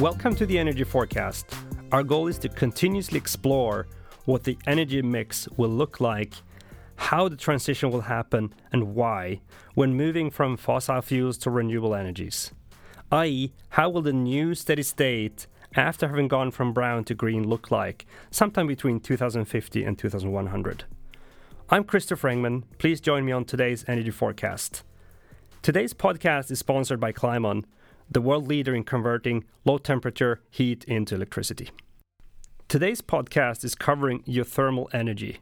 Welcome to the Energy Forecast. Our goal is to continuously explore what the energy mix will look like, how the transition will happen, and why when moving from fossil fuels to renewable energies. I.e., how will the new steady state after having gone from brown to green look like sometime between 2050 and 2100? I'm Christopher Engman. Please join me on today's Energy Forecast. Today's podcast is sponsored by Climeon the world leader in converting low temperature heat into electricity. Today's podcast is covering geothermal energy.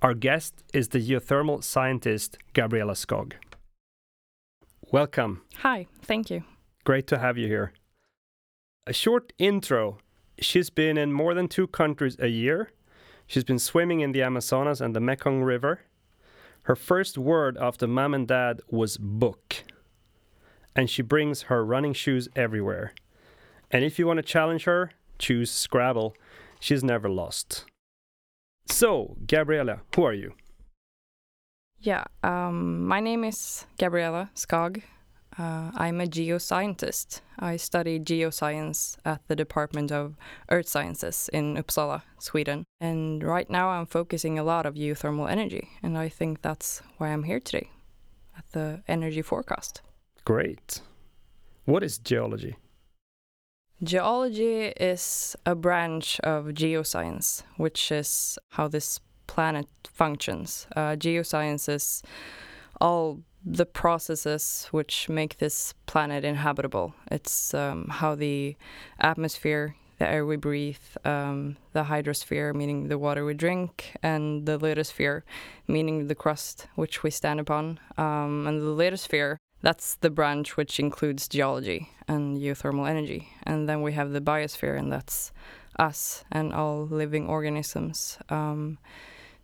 Our guest is the geothermal scientist Gabriella Skog. Welcome. Hi, thank you. Great to have you here. A short intro. She's been in more than two countries a year. She's been swimming in the Amazonas and the Mekong River. Her first word after mom and dad was book and she brings her running shoes everywhere. And if you want to challenge her, choose Scrabble. She's never lost. So, Gabriella, who are you? Yeah, um, my name is Gabriella Skog. Uh, I'm a geoscientist. I study geoscience at the Department of Earth Sciences in Uppsala, Sweden. And right now I'm focusing a lot of geothermal energy, and I think that's why I'm here today at the energy forecast. Great. What is geology? Geology is a branch of geoscience, which is how this planet functions. Uh, geoscience is all the processes which make this planet inhabitable. It's um, how the atmosphere, the air we breathe, um, the hydrosphere, meaning the water we drink, and the lithosphere, meaning the crust which we stand upon. Um, and the lithosphere that's the branch which includes geology and geothermal energy. And then we have the biosphere, and that's us and all living organisms. Um,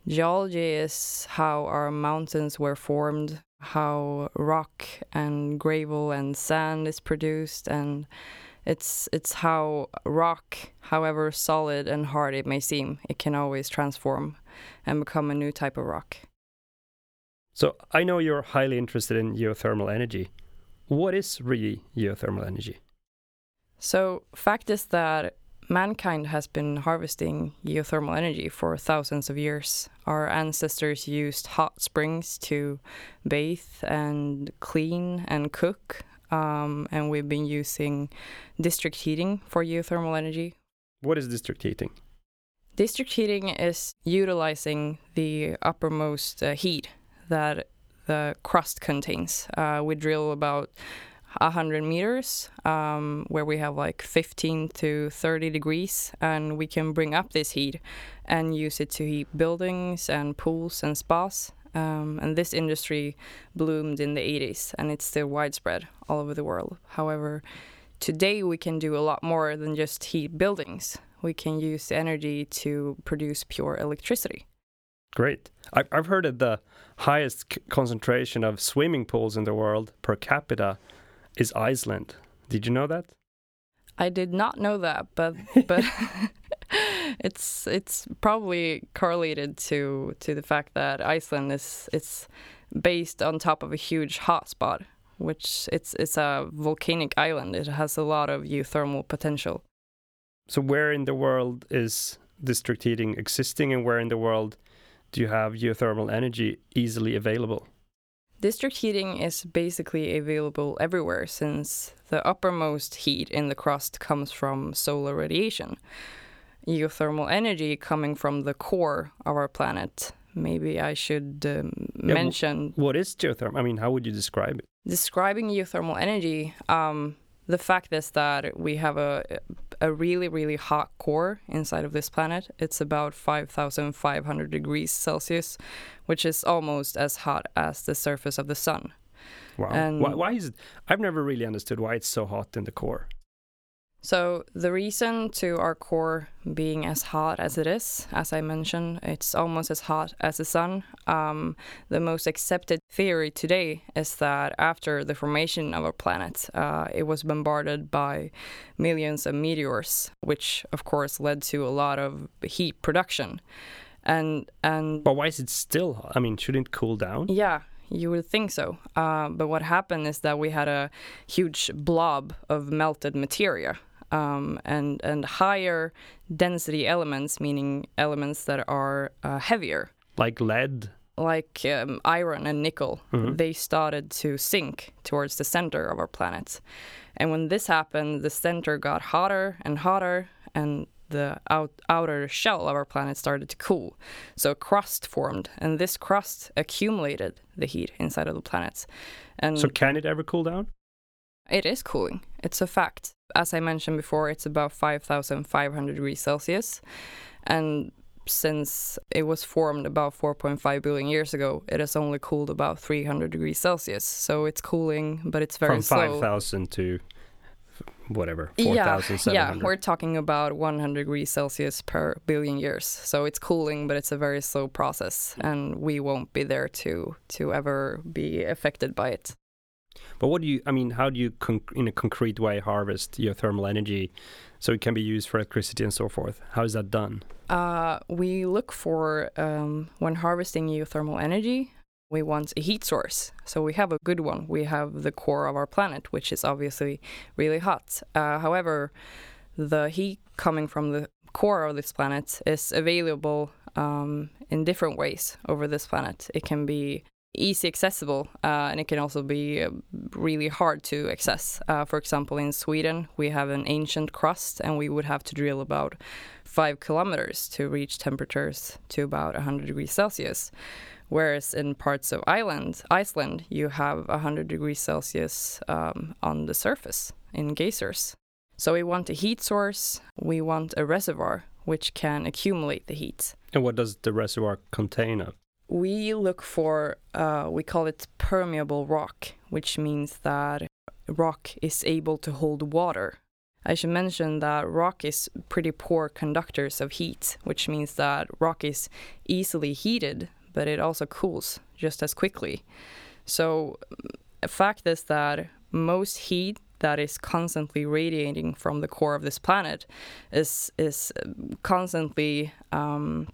geology is how our mountains were formed, how rock and gravel and sand is produced, and it's it's how rock, however solid and hard it may seem, it can always transform and become a new type of rock. So I know you're highly interested in geothermal energy. What is really geothermal energy? So fact is that mankind has been harvesting geothermal energy for thousands of years. Our ancestors used hot springs to bathe and clean and cook, um, and we've been using district heating for geothermal energy. What is district heating? District heating is utilizing the uppermost uh, heat that the crust contains. Uh, we drill about 100 meters um, where we have like 15 to 30 degrees and we can bring up this heat and use it to heat buildings and pools and spas. Um, and this industry bloomed in the 80s and it's still widespread all over the world. However today we can do a lot more than just heat buildings. We can use energy to produce pure electricity Great. I've heard that the highest concentration of swimming pools in the world per capita is Iceland. Did you know that? I did not know that, but but it's it's probably correlated to to the fact that Iceland is it's based on top of a huge hotspot, which it's it's a volcanic island. It has a lot of geothermal potential. So where in the world is district heating existing, and where in the world do you have geothermal energy easily available? District heating is basically available everywhere since the uppermost heat in the crust comes from solar radiation. Geothermal energy coming from the core of our planet. Maybe I should um, yeah, mention. What is geothermal? I mean, how would you describe it? Describing geothermal energy, um, the fact is that we have a a really really hot core inside of this planet. It's about 5500 degrees Celsius, which is almost as hot as the surface of the sun. Wow. Why, why is it I've never really understood why it's so hot in the core. So, the reason to our core being as hot as it is, as I mentioned, it's almost as hot as the sun. Um, the most accepted theory today is that after the formation of our planet, uh, it was bombarded by millions of meteors, which of course led to a lot of heat production. And and but why is it still hot? I mean, shouldn't it cool down? Yeah, you would think so. Uh, but what happened is that we had a huge blob of melted materia um, and and higher density elements, meaning elements that are uh, heavier, Like lead. like um, iron and nickel, Mhm. they started to sink towards the center of our planet. And when this happened, the center got hotter and hotter, and the out, outer shell of our planet started to cool. So a crust formed, and this crust accumulated the heat inside of the planet. And So can it ever cool down? It is cooling. It's a fact. As I mentioned before, it's about 5,500 degrees Celsius. And since it was formed about 4.5 billion years ago, it has only cooled about 300 degrees Celsius. So it's cooling, but it's very From slow. 5,000 to whatever, yeah, yeah, we're talking about 100 degrees Celsius per billion years. So it's cooling, but it's a very slow process, and we won't be there to to ever be affected by it. But what do you, I mean, how do you, con- in a concrete way, harvest geothermal energy so it can be used for electricity and so forth? How is that done? Uh, we look for um, when harvesting geothermal energy. We want a heat source, so we have a good one. We have the core of our planet, which is obviously really hot. Uh, however, the heat coming from the core of this planet is available um, in different ways over this planet. It can be easy accessible uh, and it can also be uh, really hard to access. Uh, for example, in Sweden, we have an ancient crust and we would have to drill about five kilometers to reach temperatures to about 100 degrees Celsius. Whereas in parts of Ireland, Iceland, you have 100 degrees Celsius um, on the surface in geysers. So we want a heat source, we want a reservoir which can accumulate the heat. And what does the reservoir contain? We look for, uh, we call it permeable rock, which means that rock is able to hold water. I should mention that rock is pretty poor conductors of heat, which means that rock is easily heated, but it also cools just as quickly. So, a fact is that most heat that is constantly radiating from the core of this planet is is constantly um,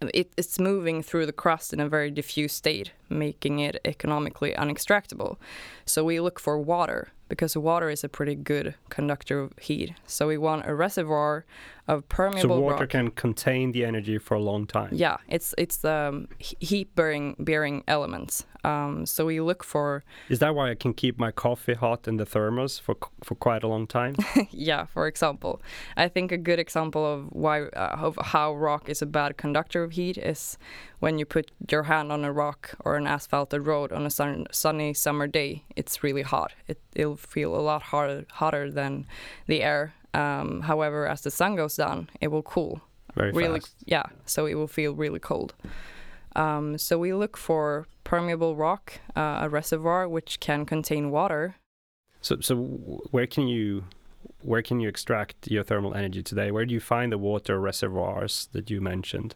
it, it's moving through the crust in a very diffuse state, making it economically unextractable. So we look for water because water is a pretty good conductor of heat. So we want a reservoir of permeable. So water rock. can contain the energy for a long time. Yeah, it's it's the um, heat bearing bearing elements. Um, so we look for Is that why I can keep my coffee hot in the thermos for for quite a long time? yeah, for example, I think a good example of why uh, of how rock is a bad conductor of heat is when you put your hand on a rock or an asphalted road on a sun, sunny summer day. It's really hot. It, it'll feel a lot hotter hotter than the air. Um, however, as the sun goes down, it will cool Very really fast. yeah so it will feel really cold um, so we look for permeable rock uh, a reservoir which can contain water So so where can you where can you extract geothermal energy today? Where do you find the water reservoirs that you mentioned?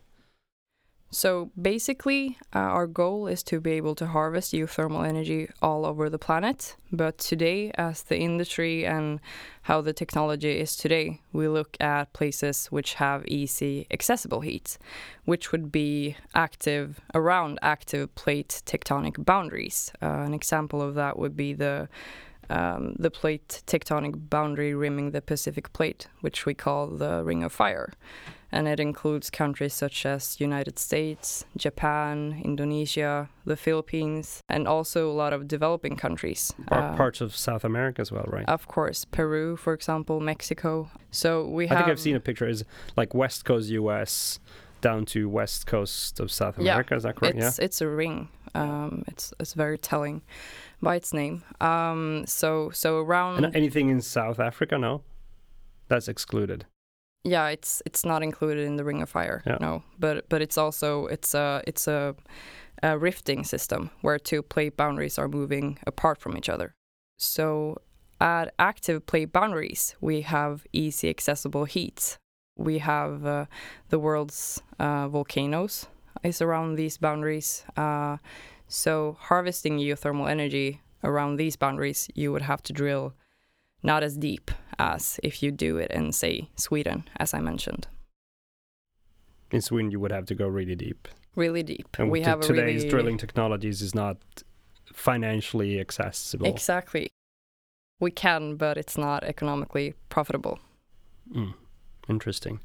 So basically uh, our goal is to be able to harvest geothermal energy all over the planet. But today as the industry and how the technology is today we look at places which have easy accessible heat which would be active around active plate tectonic boundaries. Uh, an example of that would be the um, the plate tectonic boundary rimming the Pacific plate, which we call the Ring of Fire. And it includes countries such as United States, Japan, Indonesia, the Philippines, and also a lot of developing countries. Par- Uh, parts of South America as well, right? of course, Peru, for example, Mexico. So we have. I think I've seen a picture. Is like West Coast U.S. down to West Coast of South Yeah, America. Is that correct? It's it's a ring. Um, it's it's very telling by its name. Um, so so around. And anything in South Africa? No, that's excluded. yeah, it's it's not included in the Ring of Fire. Yeah. No, but but it's also it's a it's a, a rifting system where two plate boundaries are moving apart from each other. So at active plate boundaries, we have easy accessible heat. We have uh, the world's uh, volcanoes is around these boundaries. Uh, so harvesting geothermal energy around these boundaries, you would have to drill not as deep as if you do it in, say, Sweden, as I mentioned. In Sweden, you would have to go really deep. Really deep. And we have today's really drilling technologies is not financially accessible. exactly. We can, but it's not economically profitable. Mm. Interesting.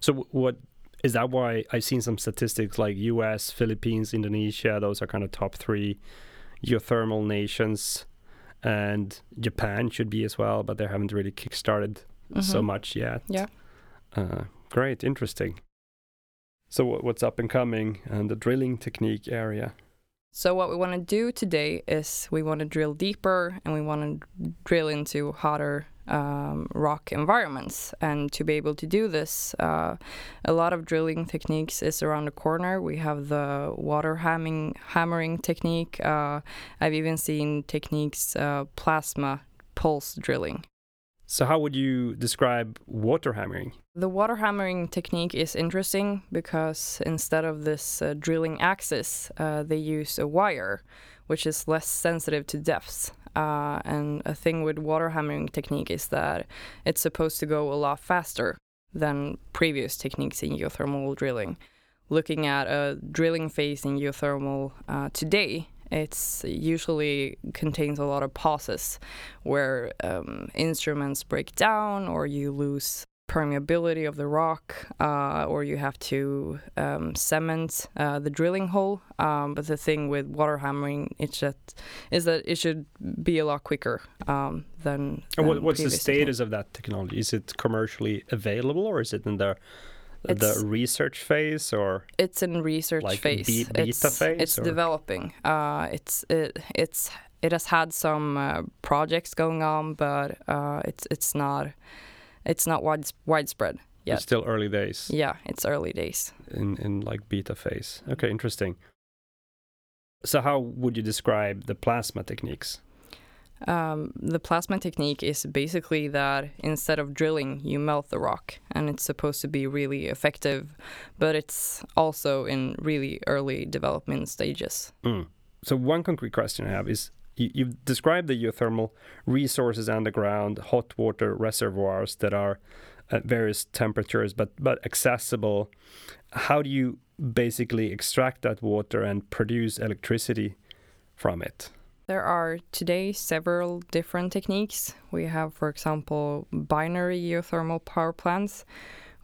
So, w- what is that? Why I've seen some statistics like U.S., Philippines, Indonesia. Those are kind of top three geothermal nations, and Japan should be as well, but they haven't really kickstarted so Mhm. much yet. Yeah. Uh, great, interesting. So, what's up and coming and the drilling technique area? So what we want to do today is we want to drill deeper and we want to drill into hotter um, rock environments. And to be able to do this, uh, a lot of drilling techniques is around the corner. We have the water hammering, hammering technique. Uh, I've even seen techniques uh, plasma pulse drilling. So, how would you describe water hammering? The water hammering technique is interesting because instead of this uh, drilling axis, uh, they use a wire, which is less sensitive to depths. Uh, and a thing with water hammering technique is that it's supposed to go a lot faster than previous techniques in geothermal drilling. Looking at a drilling phase in geothermal uh, today, it's usually contains a lot of pauses where um, instruments break down or you lose permeability of the rock uh, or you have to um, cement uh, the drilling hole um, but the thing with water hammering it's just is that it should be a lot quicker um, than, And what, than what's the status of that technology? Is it commercially available, or is it in the It's- the research phase, or it's in research Like phase. be- beta it's, phase, It's or- developing. Uh, it's it, it's it has had some uh, projects going on, but uh, it's it's not it's not wide, widespread yet. it's still early days Yeah, it's early days. in in like beta phase? Okay, interesting. So, how would you describe the plasma techniques? Um, the plasma technique is basically that instead of drilling, you melt the rock, and it's supposed to be really effective, but it's also in really early development stages. Mm. So, one concrete question I have is you, you've described the geothermal resources underground, hot water reservoirs that are at various temperatures but, but accessible. How do you basically extract that water and produce electricity from it? There are today several different techniques. We have, for example, binary geothermal power plants,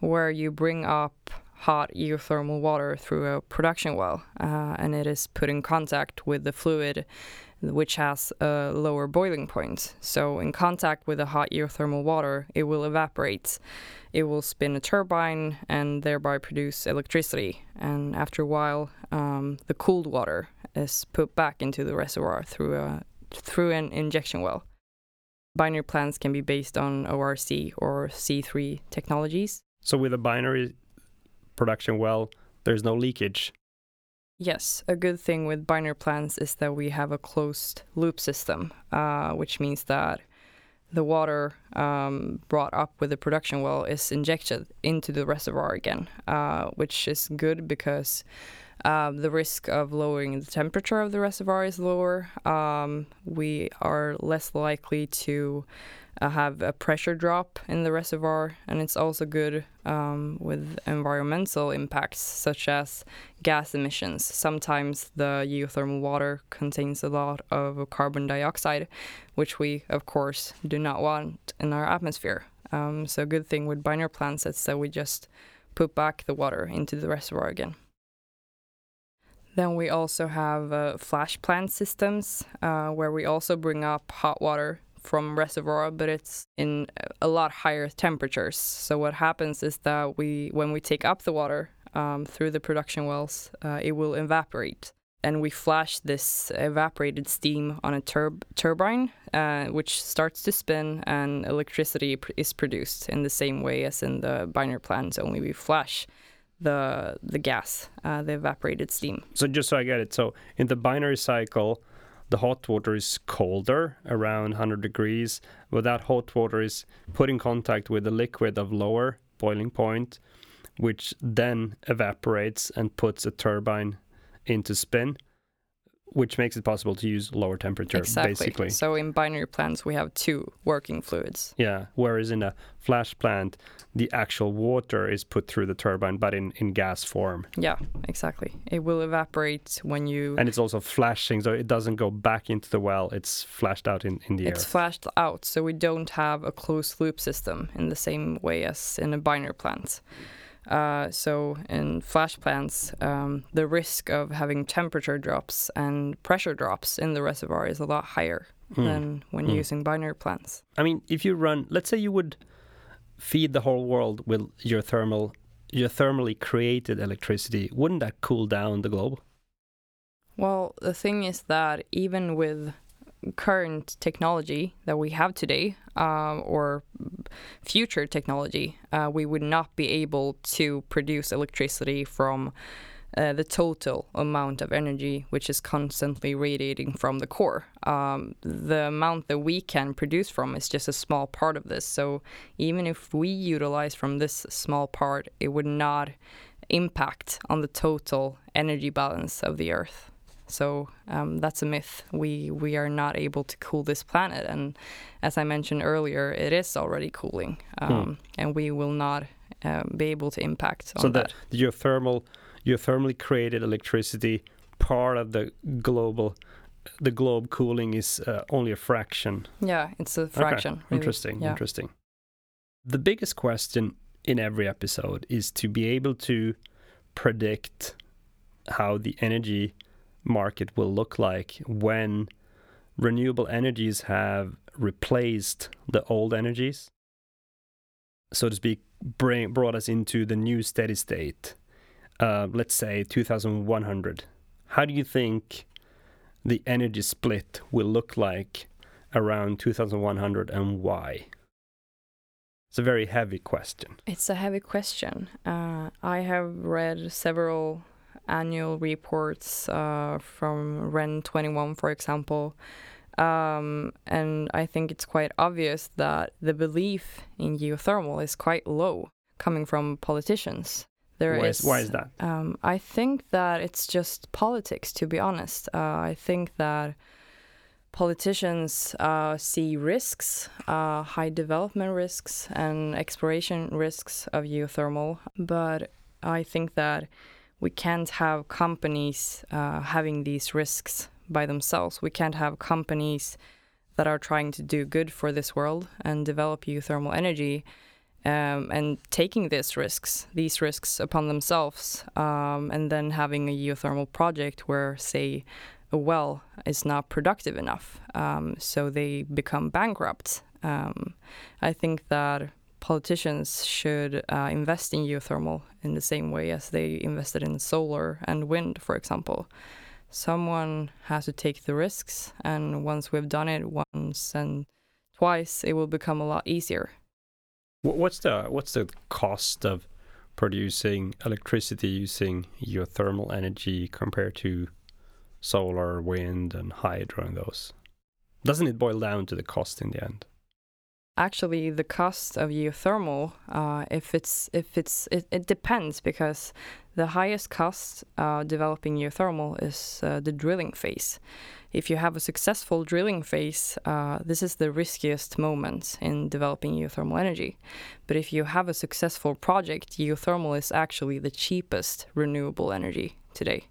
where you bring up hot geothermal water through a production well, uh, and it is put in contact with the fluid, which has a lower boiling point. So, in contact with the hot geothermal water, it will evaporate. It will spin a turbine and thereby produce electricity. And after a while, um, the cooled water is put back into the reservoir through a through an injection well. Binary plants can be based on ORC or C3 technologies. So, with a binary production well, there's no leakage. Yes, a good thing with binary plants is that we have a closed loop system, uh, which means that the water um, brought up with the production well is injected into the reservoir again, uh, which is good because um, the risk of lowering the temperature of the reservoir is lower. Um, we are less likely to uh, have a pressure drop in the reservoir, and it's also good um, with environmental impacts such as gas emissions. Sometimes the geothermal water contains a lot of carbon dioxide, which we, of course, do not want in our atmosphere. Um, so, a good thing with binary plants is that we just put back the water into the reservoir again. Then we also have uh, flash plant systems uh, where we also bring up hot water from reservoir, but it's in a lot higher temperatures. So what happens is that we, when we take up the water um, through the production wells, uh, it will evaporate, and we flash this evaporated steam on a turb- turbine, uh, which starts to spin, and electricity pr- is produced in the same way as in the binary plants. Only we flash the the gas, uh, the evaporated steam. So, just so I get it, so in the binary cycle, the hot water is colder, around 100 degrees, but that hot water is put in contact with a liquid of lower boiling point, which then evaporates and puts a turbine into spin. Which makes it possible to use lower temperature, exactly. basically. So in binary plants, we have two working fluids. Yeah. Whereas in a flash plant, the actual water is put through the turbine, but in, in gas form. Yeah, exactly. It will evaporate when you. And it's also flashing, so it doesn't go back into the well. It's flashed out in, in the it's air. It's flashed out, so we don't have a closed loop system in the same way as in a binary plant. Uh, so in flash plants, um, the risk of having temperature drops and pressure drops in the reservoir is a lot higher Mm. than when Mm. using binary plants. I mean, if you run, let's say you would feed the whole world with your thermal, your thermally created electricity, wouldn't that cool down the globe? Well, the thing is that even with current technology that we have today, um, or future technology, uh, we would not be able to produce electricity from uh, the total amount of energy which is constantly radiating from the core. Um, the amount that we can produce from is just a small part of this. So even if we utilize from this small part, it would not impact on the total energy balance of the Earth. So um, that's a myth. We we are not able to cool this planet, and as I mentioned earlier, it is already cooling, um, and we will not um, be able to impact so that. the geothermal, geothermally created electricity, part of the global, the globe cooling is uh, only a fraction. Yeah, it's a fraction. Okay. really. Interesting. Yeah. Interesting. The biggest question in every episode is to be able to predict how the energy market will look like when renewable energies have replaced the old energies. So to speak, bring, brought us into the new steady state. Uh, let's say 2100. How do you think the energy split will look like around 2100 and why? It's a very heavy question. It's a heavy question. Uh, I have read several annual reports uh, from REN 21, for example. Um, and I think it's quite obvious that the belief in geothermal is quite low coming from politicians. There Why is, is- why is that? Um, I think that it's just politics, to be honest. Uh, I think that politicians uh, see risks, uh, high development risks, and exploration risks of geothermal, but I think that we can't have companies uh, having these risks by themselves. We can't have companies that are trying to do good for this world and develop geothermal energy um, and taking these risks, these risks upon themselves, um, and then having a geothermal project where, say, a well is not productive enough, um, so they become bankrupt. Um, I think that politicians should uh, invest in geothermal in the same way as they invested in solar and wind, for example. Someone has to take the risks, and once we've done it once and twice, it will become a lot easier. What's the what's the cost of producing electricity using geothermal energy compared to solar, wind, and hydro and those? Doesn't it boil down to the cost in the end? Actually the cost of geothermal uh, if it's if it's it, it depends because the highest cost uh, developing geothermal is uh, the drilling phase. If you have a successful drilling phase uh, this is the riskiest moment in developing geothermal energy. But if you have a successful project geothermal is actually the cheapest renewable energy today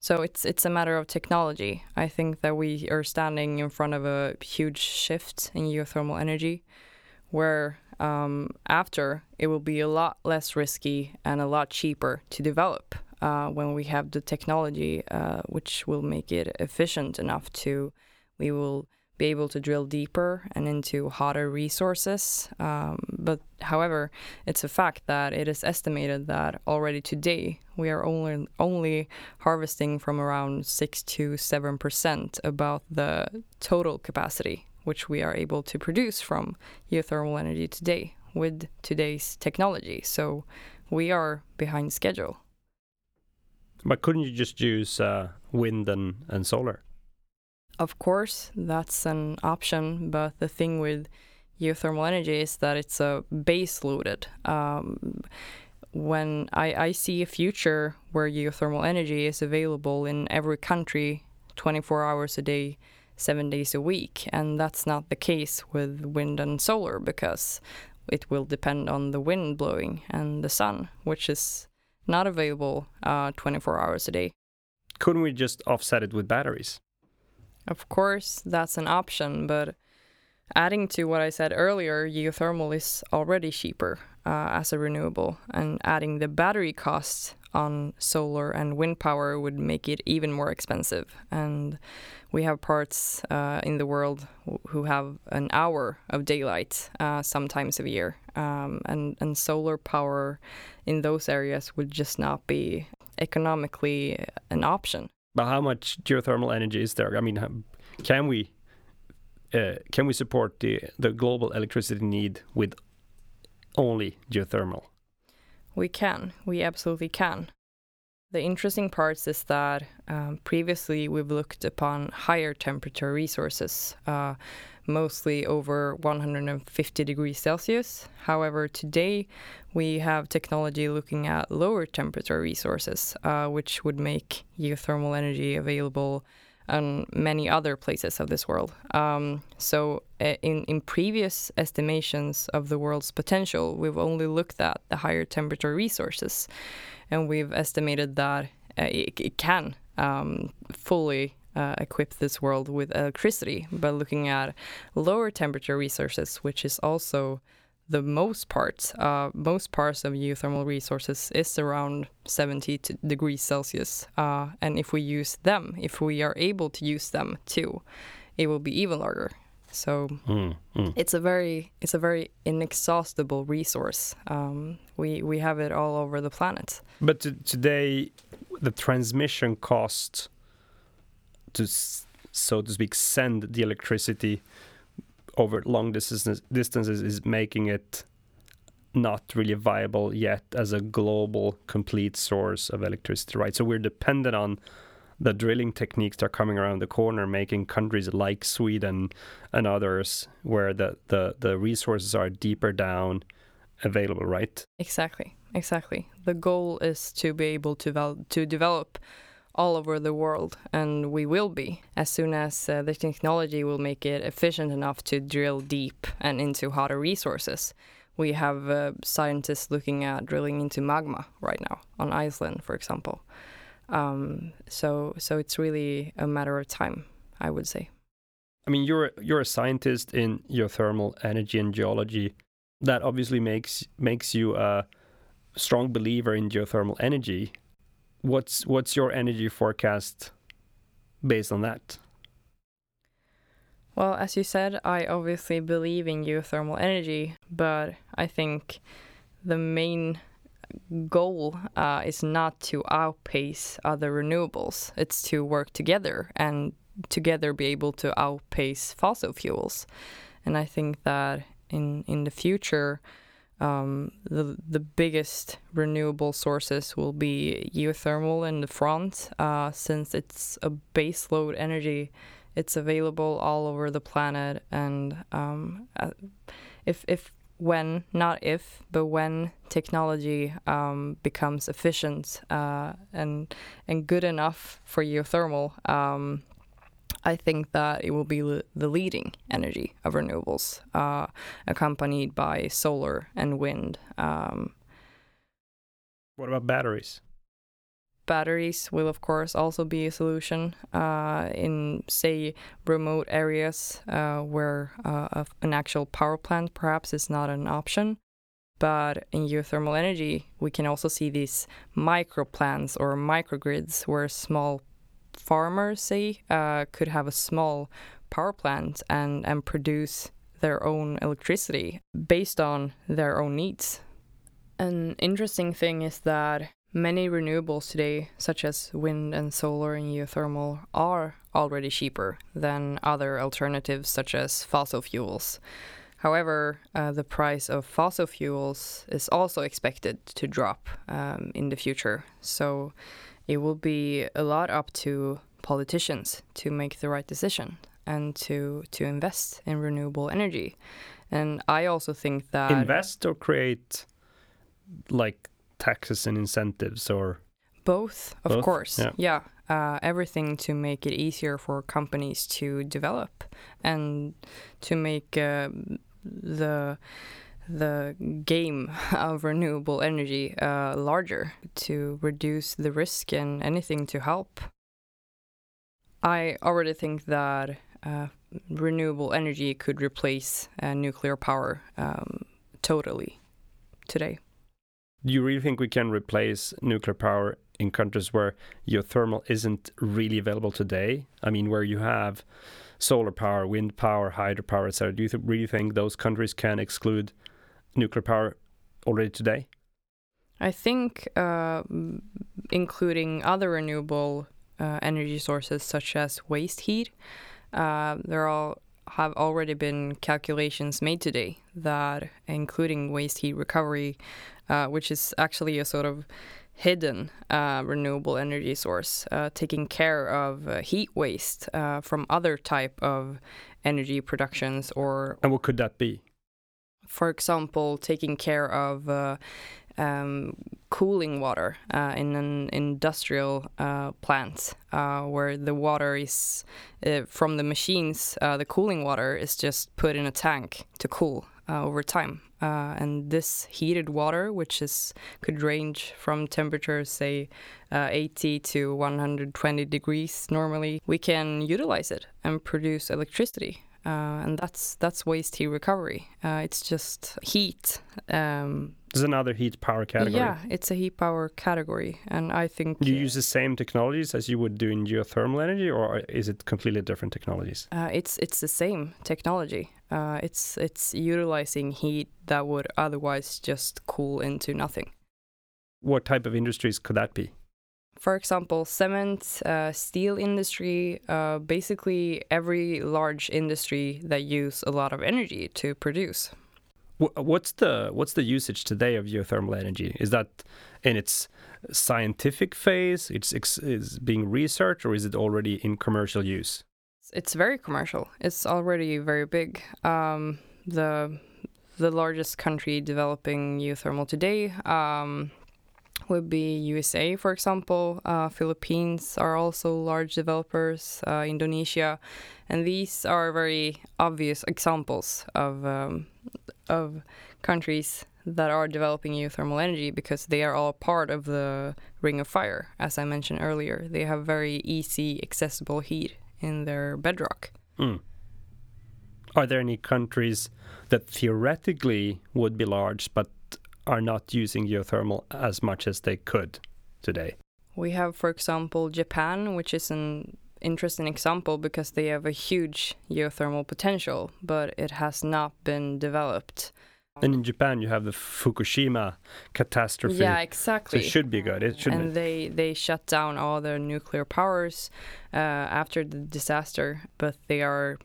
so it's it's a matter of technology. I think that we are standing in front of a huge shift in geothermal energy, where um, after it will be a lot less risky and a lot cheaper to develop uh, when we have the technology, uh, which will make it efficient enough to we will be able to drill deeper and into hotter resources. Um, but however, it's a fact that it is estimated that already today we are only only harvesting from around six to seven percent about the total capacity which we are able to produce from geothermal energy today with today's technology. So we are behind schedule. But couldn't you just use uh, wind and, and solar? Of course, that's an option, but the thing with geothermal energy is that it's a base loaded. Um, when I, I see a future where geothermal energy is available in every country 24 hours a day, seven days a week. And that's not the case with wind and solar because it will depend on the wind blowing and the sun, which is not available uh, 24 hours a day. Couldn't we just offset it with batteries? Of course, that's an option, but adding to what I said earlier, geothermal is already cheaper uh, as a renewable, and adding the battery costs on solar and wind power would make it even more expensive. And we have parts uh, in the world who have an hour of daylight uh, sometimes a year, um, and and solar power in those areas would just not be economically an option. But how much geothermal energy is there? I mean, can we uh, can we support the the global electricity need with only geothermal? We can. We absolutely can. The interesting parts is that um, previously we've looked upon higher temperature resources, uh, mostly over 150 degrees Celsius. However, today we have technology looking at lower temperature resources, uh, which would make geothermal energy available and many other places of this world. Um, so, uh, in, in previous estimations of the world's potential, we've only looked at the higher temperature resources, and we've estimated that uh, it, it, can um, fully uh, equip this world with electricity by looking at lower temperature resources, which is also the most part, uh, most parts of geothermal resources is around 70 degrees Celsius. Uh, and if we use them, if we are able to use them too, it will be even larger. So mm, mm. it's a very it's a very inexhaustible resource. Um, we we have it all over the planet. But today, the transmission cost to so to speak send the electricity over long distances, distances is making it not really viable yet as a global complete source of electricity right? So we're dependent on the drilling techniques that are coming around the corner making countries like sweden and others where the, the, the resources are deeper down available right? Exactly exactly. The goal is to be able to, to develop all over the world, and we will be as soon as uh, the technology will make it efficient enough to drill deep and into hotter resources. We have uh, scientists looking at drilling into magma right now on Iceland, for example. Um, so, so it's really a matter of time, I would say. I mean, you're you're a scientist in geothermal energy and geology. That obviously makes makes you a strong believer in geothermal energy what's what's your energy forecast based on that? Well, as you said, I obviously believe in geothermal energy, but I think the main goal uh, is not to outpace other renewables. It's to work together and together be able to outpace fossil fuels. And I think that in in the future, um, the the biggest renewable sources will be geothermal in the front, uh, since it's a baseload energy. It's available all over the planet, and um, uh, if if when not if but when technology um, becomes efficient uh, and and good enough for geothermal, um, I think that it will be the leading energy of renewables, uh, accompanied by solar and wind. Um, what about batteries? Batteries will, of course, also be a solution uh, in, say, remote areas uh, where uh, an actual power plant perhaps is not an option. But in geothermal energy, we can also see these micro plants or microgrids where small farmers, say, uh, could have a small power plant and, and produce their own electricity based on their own needs. An interesting thing is that many renewables today, such as wind and solar and geothermal, are already cheaper than other alternatives such as fossil fuels. However, uh, the price of fossil fuels is also expected to drop um, in the future. So it will be a lot up to politicians to make the right decision and to to invest in renewable energy. And I also think that invest or create like taxes and incentives or both of Both? course Yeah. yeah, Uh, everything to make it easier for companies to develop and to make uh, the the game of renewable energy uh, larger to reduce the risk and anything to help. I already think that uh, renewable energy could replace uh, nuclear power um, totally today. do you really think we can replace nuclear power in countries where geothermal isn't really available today? I mean, where you have solar power, wind power, hydropower, etc. Do you th- really think those countries can exclude nuclear power already today? I think uh, including other renewable uh, energy sources such as waste heat, uh, there all have already been calculations made today that including waste heat recovery, uh, which is actually a sort of hidden uh, renewable energy source, uh, taking care of uh, heat waste uh, from other type of energy productions or And what could that be? For example, taking care of uh, um, cooling water uh, in an industrial uh, plant uh, where the water is uh, from the machines, uh, the cooling water is just put in a tank to cool over time. And this heated water, which is could range from temperatures say uh, 80 to 120 degrees normally, we can utilize it and produce electricity uh, and that's that's waste heat recovery. Uh, it's just heat. Um, There's another heat power category. yeah, it's a heat power category, and I think Do you use the same technologies as you would do in geothermal energy, or is it completely different technologies? uh, it's it's the same technology. Uh, it's it's utilizing heat that would otherwise just cool into nothing. What type of industries could that be? For example, cement, uh, steel industry, uh, basically every large industry that use a lot of energy to produce. What's the what's the usage today of geothermal energy? Is that in its scientific phase? It's is being researched, or is it already in commercial use? It's very commercial. It's already very big. Um, the the largest country developing geothermal today um, would be USA, for example. Uh, Philippines are also large developers. Uh, Indonesia, and these are very obvious examples of um, of countries that are developing geothermal energy because they are all part of the Ring of Fire, as I mentioned earlier. They have very easy, accessible heat in their bedrock. Mm. Are there any countries that theoretically would be large but are not using geothermal as much as they could today? We have, for example, Japan, which is an interesting example because they have a huge geothermal potential, but it has not been developed. And in Japan, you have the Fukushima catastrophe. Yeah, so exactly. it should be good. It should and they they shut down all their nuclear powers uh, after the disaster, but they are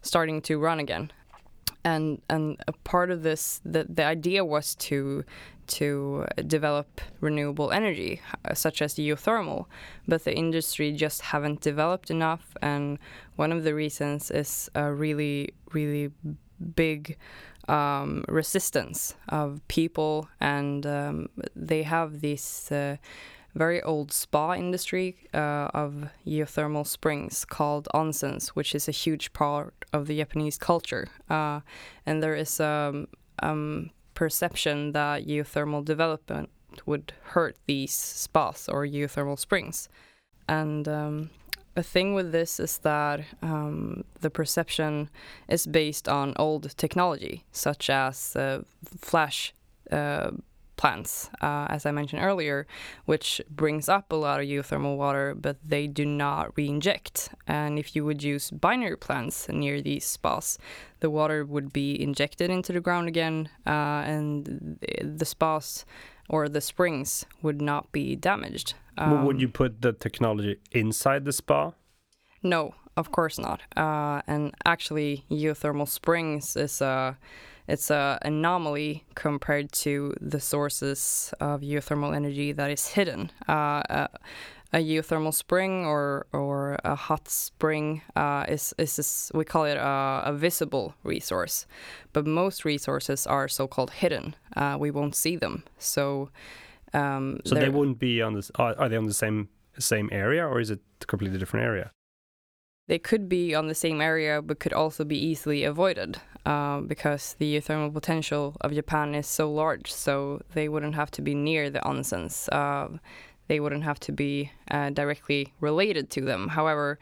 starting to run again. And and a part of this, the the idea was to to develop renewable energy, uh, such as geothermal, but the industry just haven't developed enough. And one of the reasons is a really really big um, resistance of people, and um, they have this uh, very old spa industry uh, of geothermal springs called onsens, which is a huge part of the Japanese culture. Uh, and there is a um, perception that geothermal development would hurt these spas or geothermal springs. And um, a thing with this is that um, the perception is based on old technology, such as uh, flash uh, plants, uh, as I mentioned earlier, which brings up a lot of geothermal water, but they do not re-inject. And if you would use binary plants near these spas, the water would be injected into the ground again, uh, and the spas or the springs would not be damaged. Well, would Um, you put the technology inside the spa? no, of course not. Uh, and actually, geothermal springs is a it's a anomaly compared to the sources of geothermal energy that is hidden. Uh, a, a geothermal spring or or a hot spring uh, is is this, we call it a, a visible resource, but most resources are so-called hidden. Uh, we won't see them. So Um, So they wouldn't be on this. Are, are they on the same same area, or is it a completely different area? They could be on the same area but could also be easily avoided uh, because the geothermal potential of Japan is so large. So they wouldn't have to be near the onsens. Uh, they wouldn't have to be uh, directly related to them. However,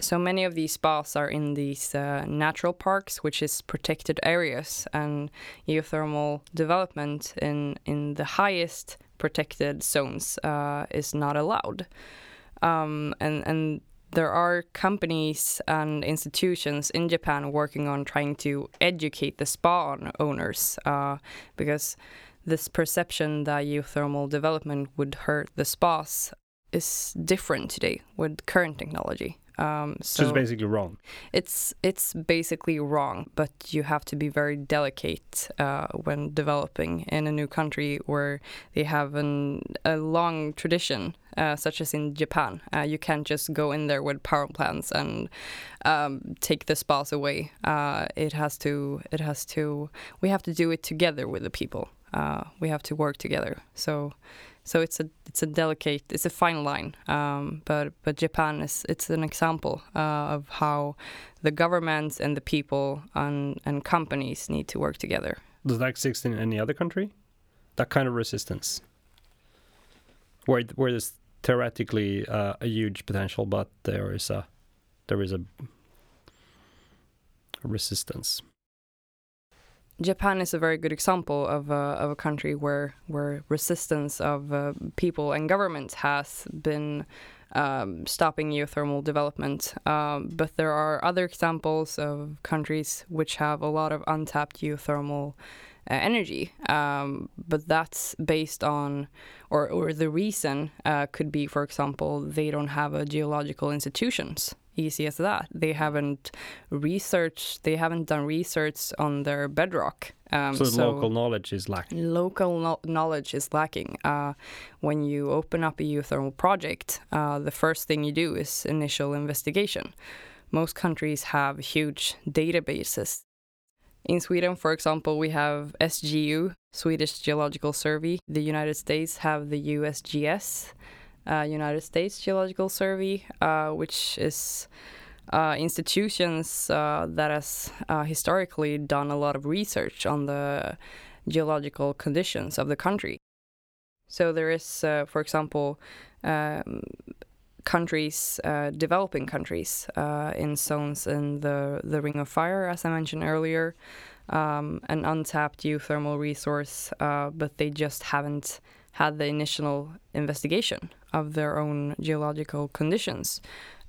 so many of these spas are in these uh, natural parks, which is protected areas, and geothermal development in in the highest protected zones uh, is not allowed. Um, and and there are companies and institutions in Japan working on trying to educate the spa owners uh, because this perception that geothermal development would hurt the spas is different today with current technology. Um, So, it's basically wrong. it's it's basically wrong, but you have to be very delicate uh, when developing in a new country where they have an, a long tradition, uh, such as in Japan. Uh, you can't just go in there with power plants and um, take the spas away. Uh, it has to. It has to. We have to do it together with the people. Uh, we have to work together. So so it's a it's a delicate it's a fine line um, but but Japan is it's an example uh, of how the governments and the people and and companies need to work together Does that exist in any other country? That kind of resistance, where where there's theoretically uh, a huge potential, but there is a there is a resistance. Japan is a very good example of a, of a country where where resistance of uh, people and governments has been um, stopping geothermal development. Um, but there are other examples of countries which have a lot of untapped geothermal uh, energy. Um, but that's based on, or or the reason uh, could be, for example, they don't have a geological institutions. Easy as that. They haven't researched. They haven't done research on their bedrock. Um, so, the local knowledge is lacking. local no- knowledge is lacking. Uh, when you open up a geothermal project, uh, the first thing you do is initial investigation. Most countries have huge databases. In Sweden, for example, we have SGU, Swedish Geological Survey. The United States have the USGS, uh, United States Geological Survey, uh, which is uh, institutions uh, that has uh, historically done a lot of research on the geological conditions of the country. So there is, uh, for example, um, countries, uh, developing countries uh, in zones in the, the Ring of Fire, as I mentioned earlier, um, an untapped geothermal resource, uh, but they just haven't had the initial investigation of their own geological conditions.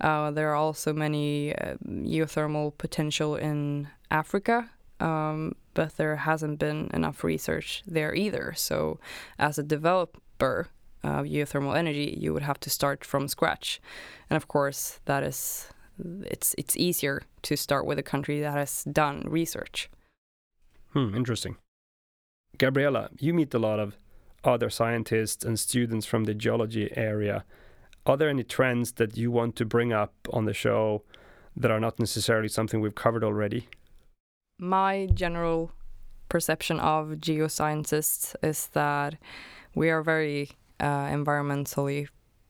Uh, there are also many uh, geothermal potential in Africa, um, but there hasn't been enough research there either. So, as a developer of geothermal energy, you would have to start from scratch, and of course, that is it's it's easier to start with a country that has done research. Hmm, interesting. Gabriella, you meet a lot of other scientists and students from the geology area. Are there any trends that you want to bring up on the show that are not necessarily something we've covered already? My general perception of geoscientists is that we are very uh, environmentally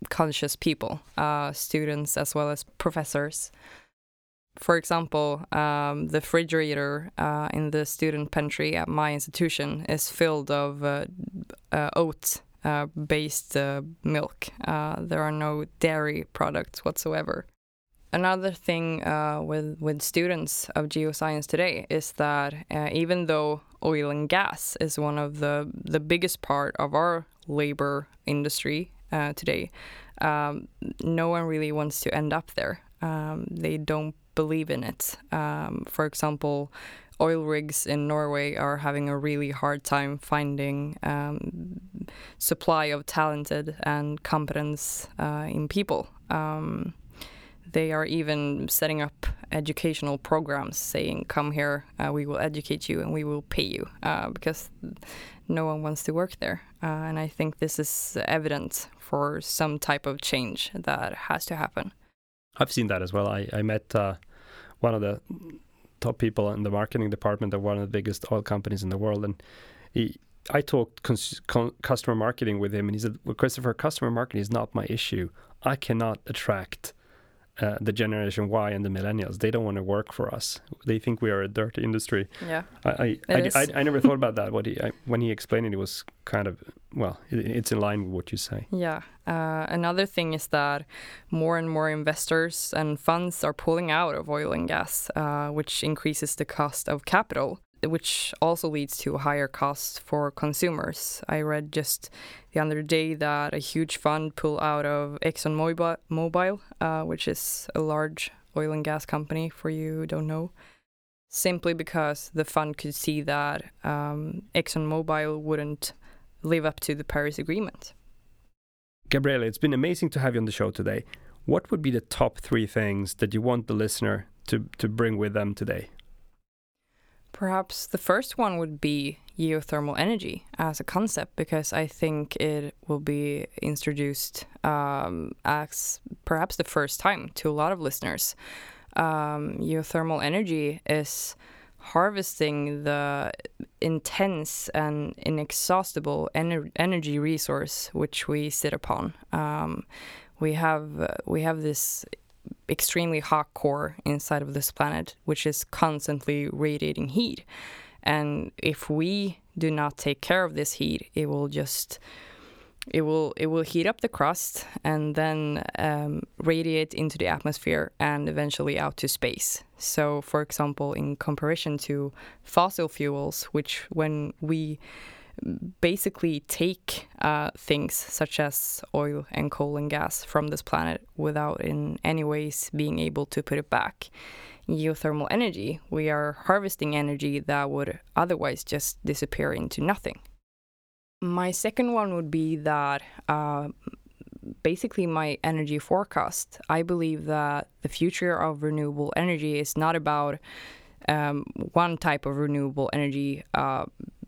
conscious people, uh, students as well as professors. For example, um, the refrigerator uh, in the student pantry at my institution is filled of uh, uh, oat-based uh, milk. There are no dairy products whatsoever. Another thing uh, with with students of geoscience today is that uh, even though oil and gas is one of the the biggest part of our labor industry uh, today, um, no one really wants to end up there. Um, they don't believe in it. Um, for example, oil rigs in Norway are having a really hard time finding um, supply of talented and competence uh, in people. Um, they are even setting up educational programs saying, come here, uh, we will educate you and we will pay you uh, because no one wants to work there. Uh, and I think this is evident for some type of change that has to happen. I've seen that as well. I, I met uh, one of the top people in the marketing department of one of the biggest oil companies in the world, and he I talked customer marketing with him, and he said, "Well, Christopher, customer marketing is not my issue. I cannot attract." Uh, the generation Y and the millennials, they don't want to work for us. They think we are a dirty industry. Yeah, I I, I, I, I, never thought about that. What he I, when he explained it, it was kind of well, it, it's in line with what you say. Yeah. Uh, another thing is that more and more investors and funds are pulling out of oil and gas, uh, which increases the cost of capital which also leads to higher costs for consumers. I read just the other day that a huge fund pulled out of ExxonMobil, uh, which is a large oil and gas company for you who don't know, simply because the fund could see that um, ExxonMobil wouldn't live up to the Paris Agreement. Gabriella, it's been amazing to have you on the show today. What would be the top three things that you want the listener to, to bring with them today? Perhaps the first one would be geothermal energy as a concept because I think it will be introduced um, as perhaps the first time to a lot of listeners. Um, geothermal energy is harvesting the intense and inexhaustible ener energy resource which we sit upon. Um, we have uh, we have this extremely hot core inside of this planet, which is constantly radiating heat. And if we do not take care of this heat, it will just it will it will heat up the crust and then um, radiate into the atmosphere and eventually out to space. So, for example, in comparison to fossil fuels, which when we basically take uh, things such as oil and coal and gas from this planet without in any ways being able to put it back. Geothermal energy, we are harvesting energy that would otherwise just disappear into nothing. My second one would be that uh, basically my energy forecast. I believe that the future of renewable energy is not about um, one type of renewable energy uh,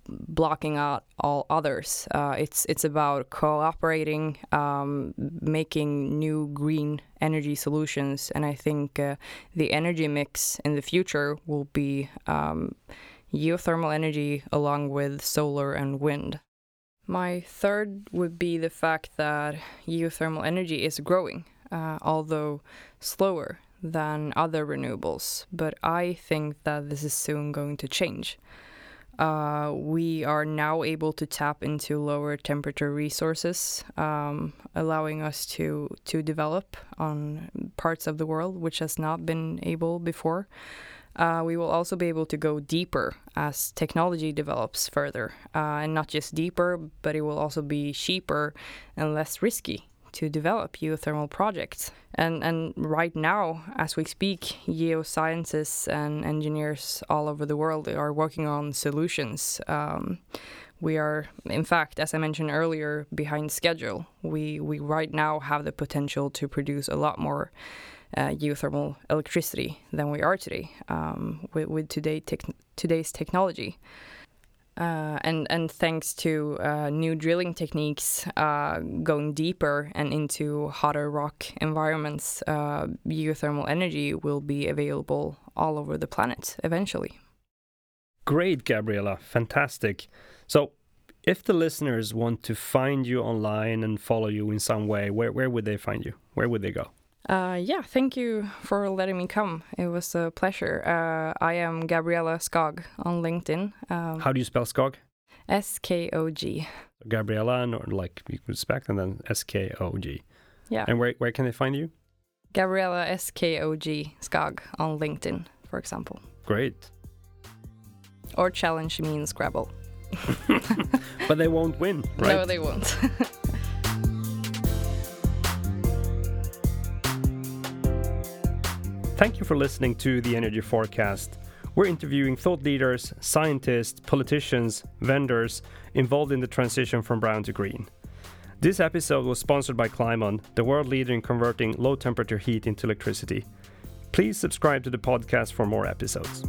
blocking out all others. Uh, it's it's about cooperating, um, making new green energy solutions, and I think uh, the energy mix in the future will be um, geothermal energy along with solar and wind. My third would be the fact that geothermal energy is growing, uh, although slower than other renewables. But I think that this is soon going to change uh, we are now able to tap into lower temperature resources, um, allowing us to to develop on parts of the world which has not been able before. Uh, we will also be able to go deeper as technology develops further, uh, and not just deeper, but it will also be cheaper and less risky to develop geothermal projects. And, and right now, as we speak, geoscientists and engineers all over the world are working on solutions. Um, we are, in fact, as I mentioned earlier, behind schedule. We, we right now have the potential to produce a lot more uh, geothermal electricity than we are today um, with, with today today's technology. Uh, and and thanks to uh, new drilling techniques, uh, going deeper and into hotter rock environments, uh, geothermal energy will be available all over the planet eventually. Great, Gabriella, fantastic. So, if the listeners want to find you online and follow you in some way, where where would they find you? Where would they go? Uh, yeah, thank you for letting me come. It was a pleasure. Uh, I am Gabriella Skog on LinkedIn. Um, How do you spell Skog? S K O G. Gabriella, and like you respect, and then S K O G. Yeah. And where where can they find you? Gabriella S K O G Skog on LinkedIn, for example. Great. Or challenge me in Scrabble. but they won't win, right? No, they won't. Thank you for listening to the Energy Forecast. We're interviewing thought leaders, scientists, politicians, vendors involved in the transition from brown to green. This episode was sponsored by Climeon, the world leader in converting low temperature heat into electricity. Please subscribe to the podcast for more episodes.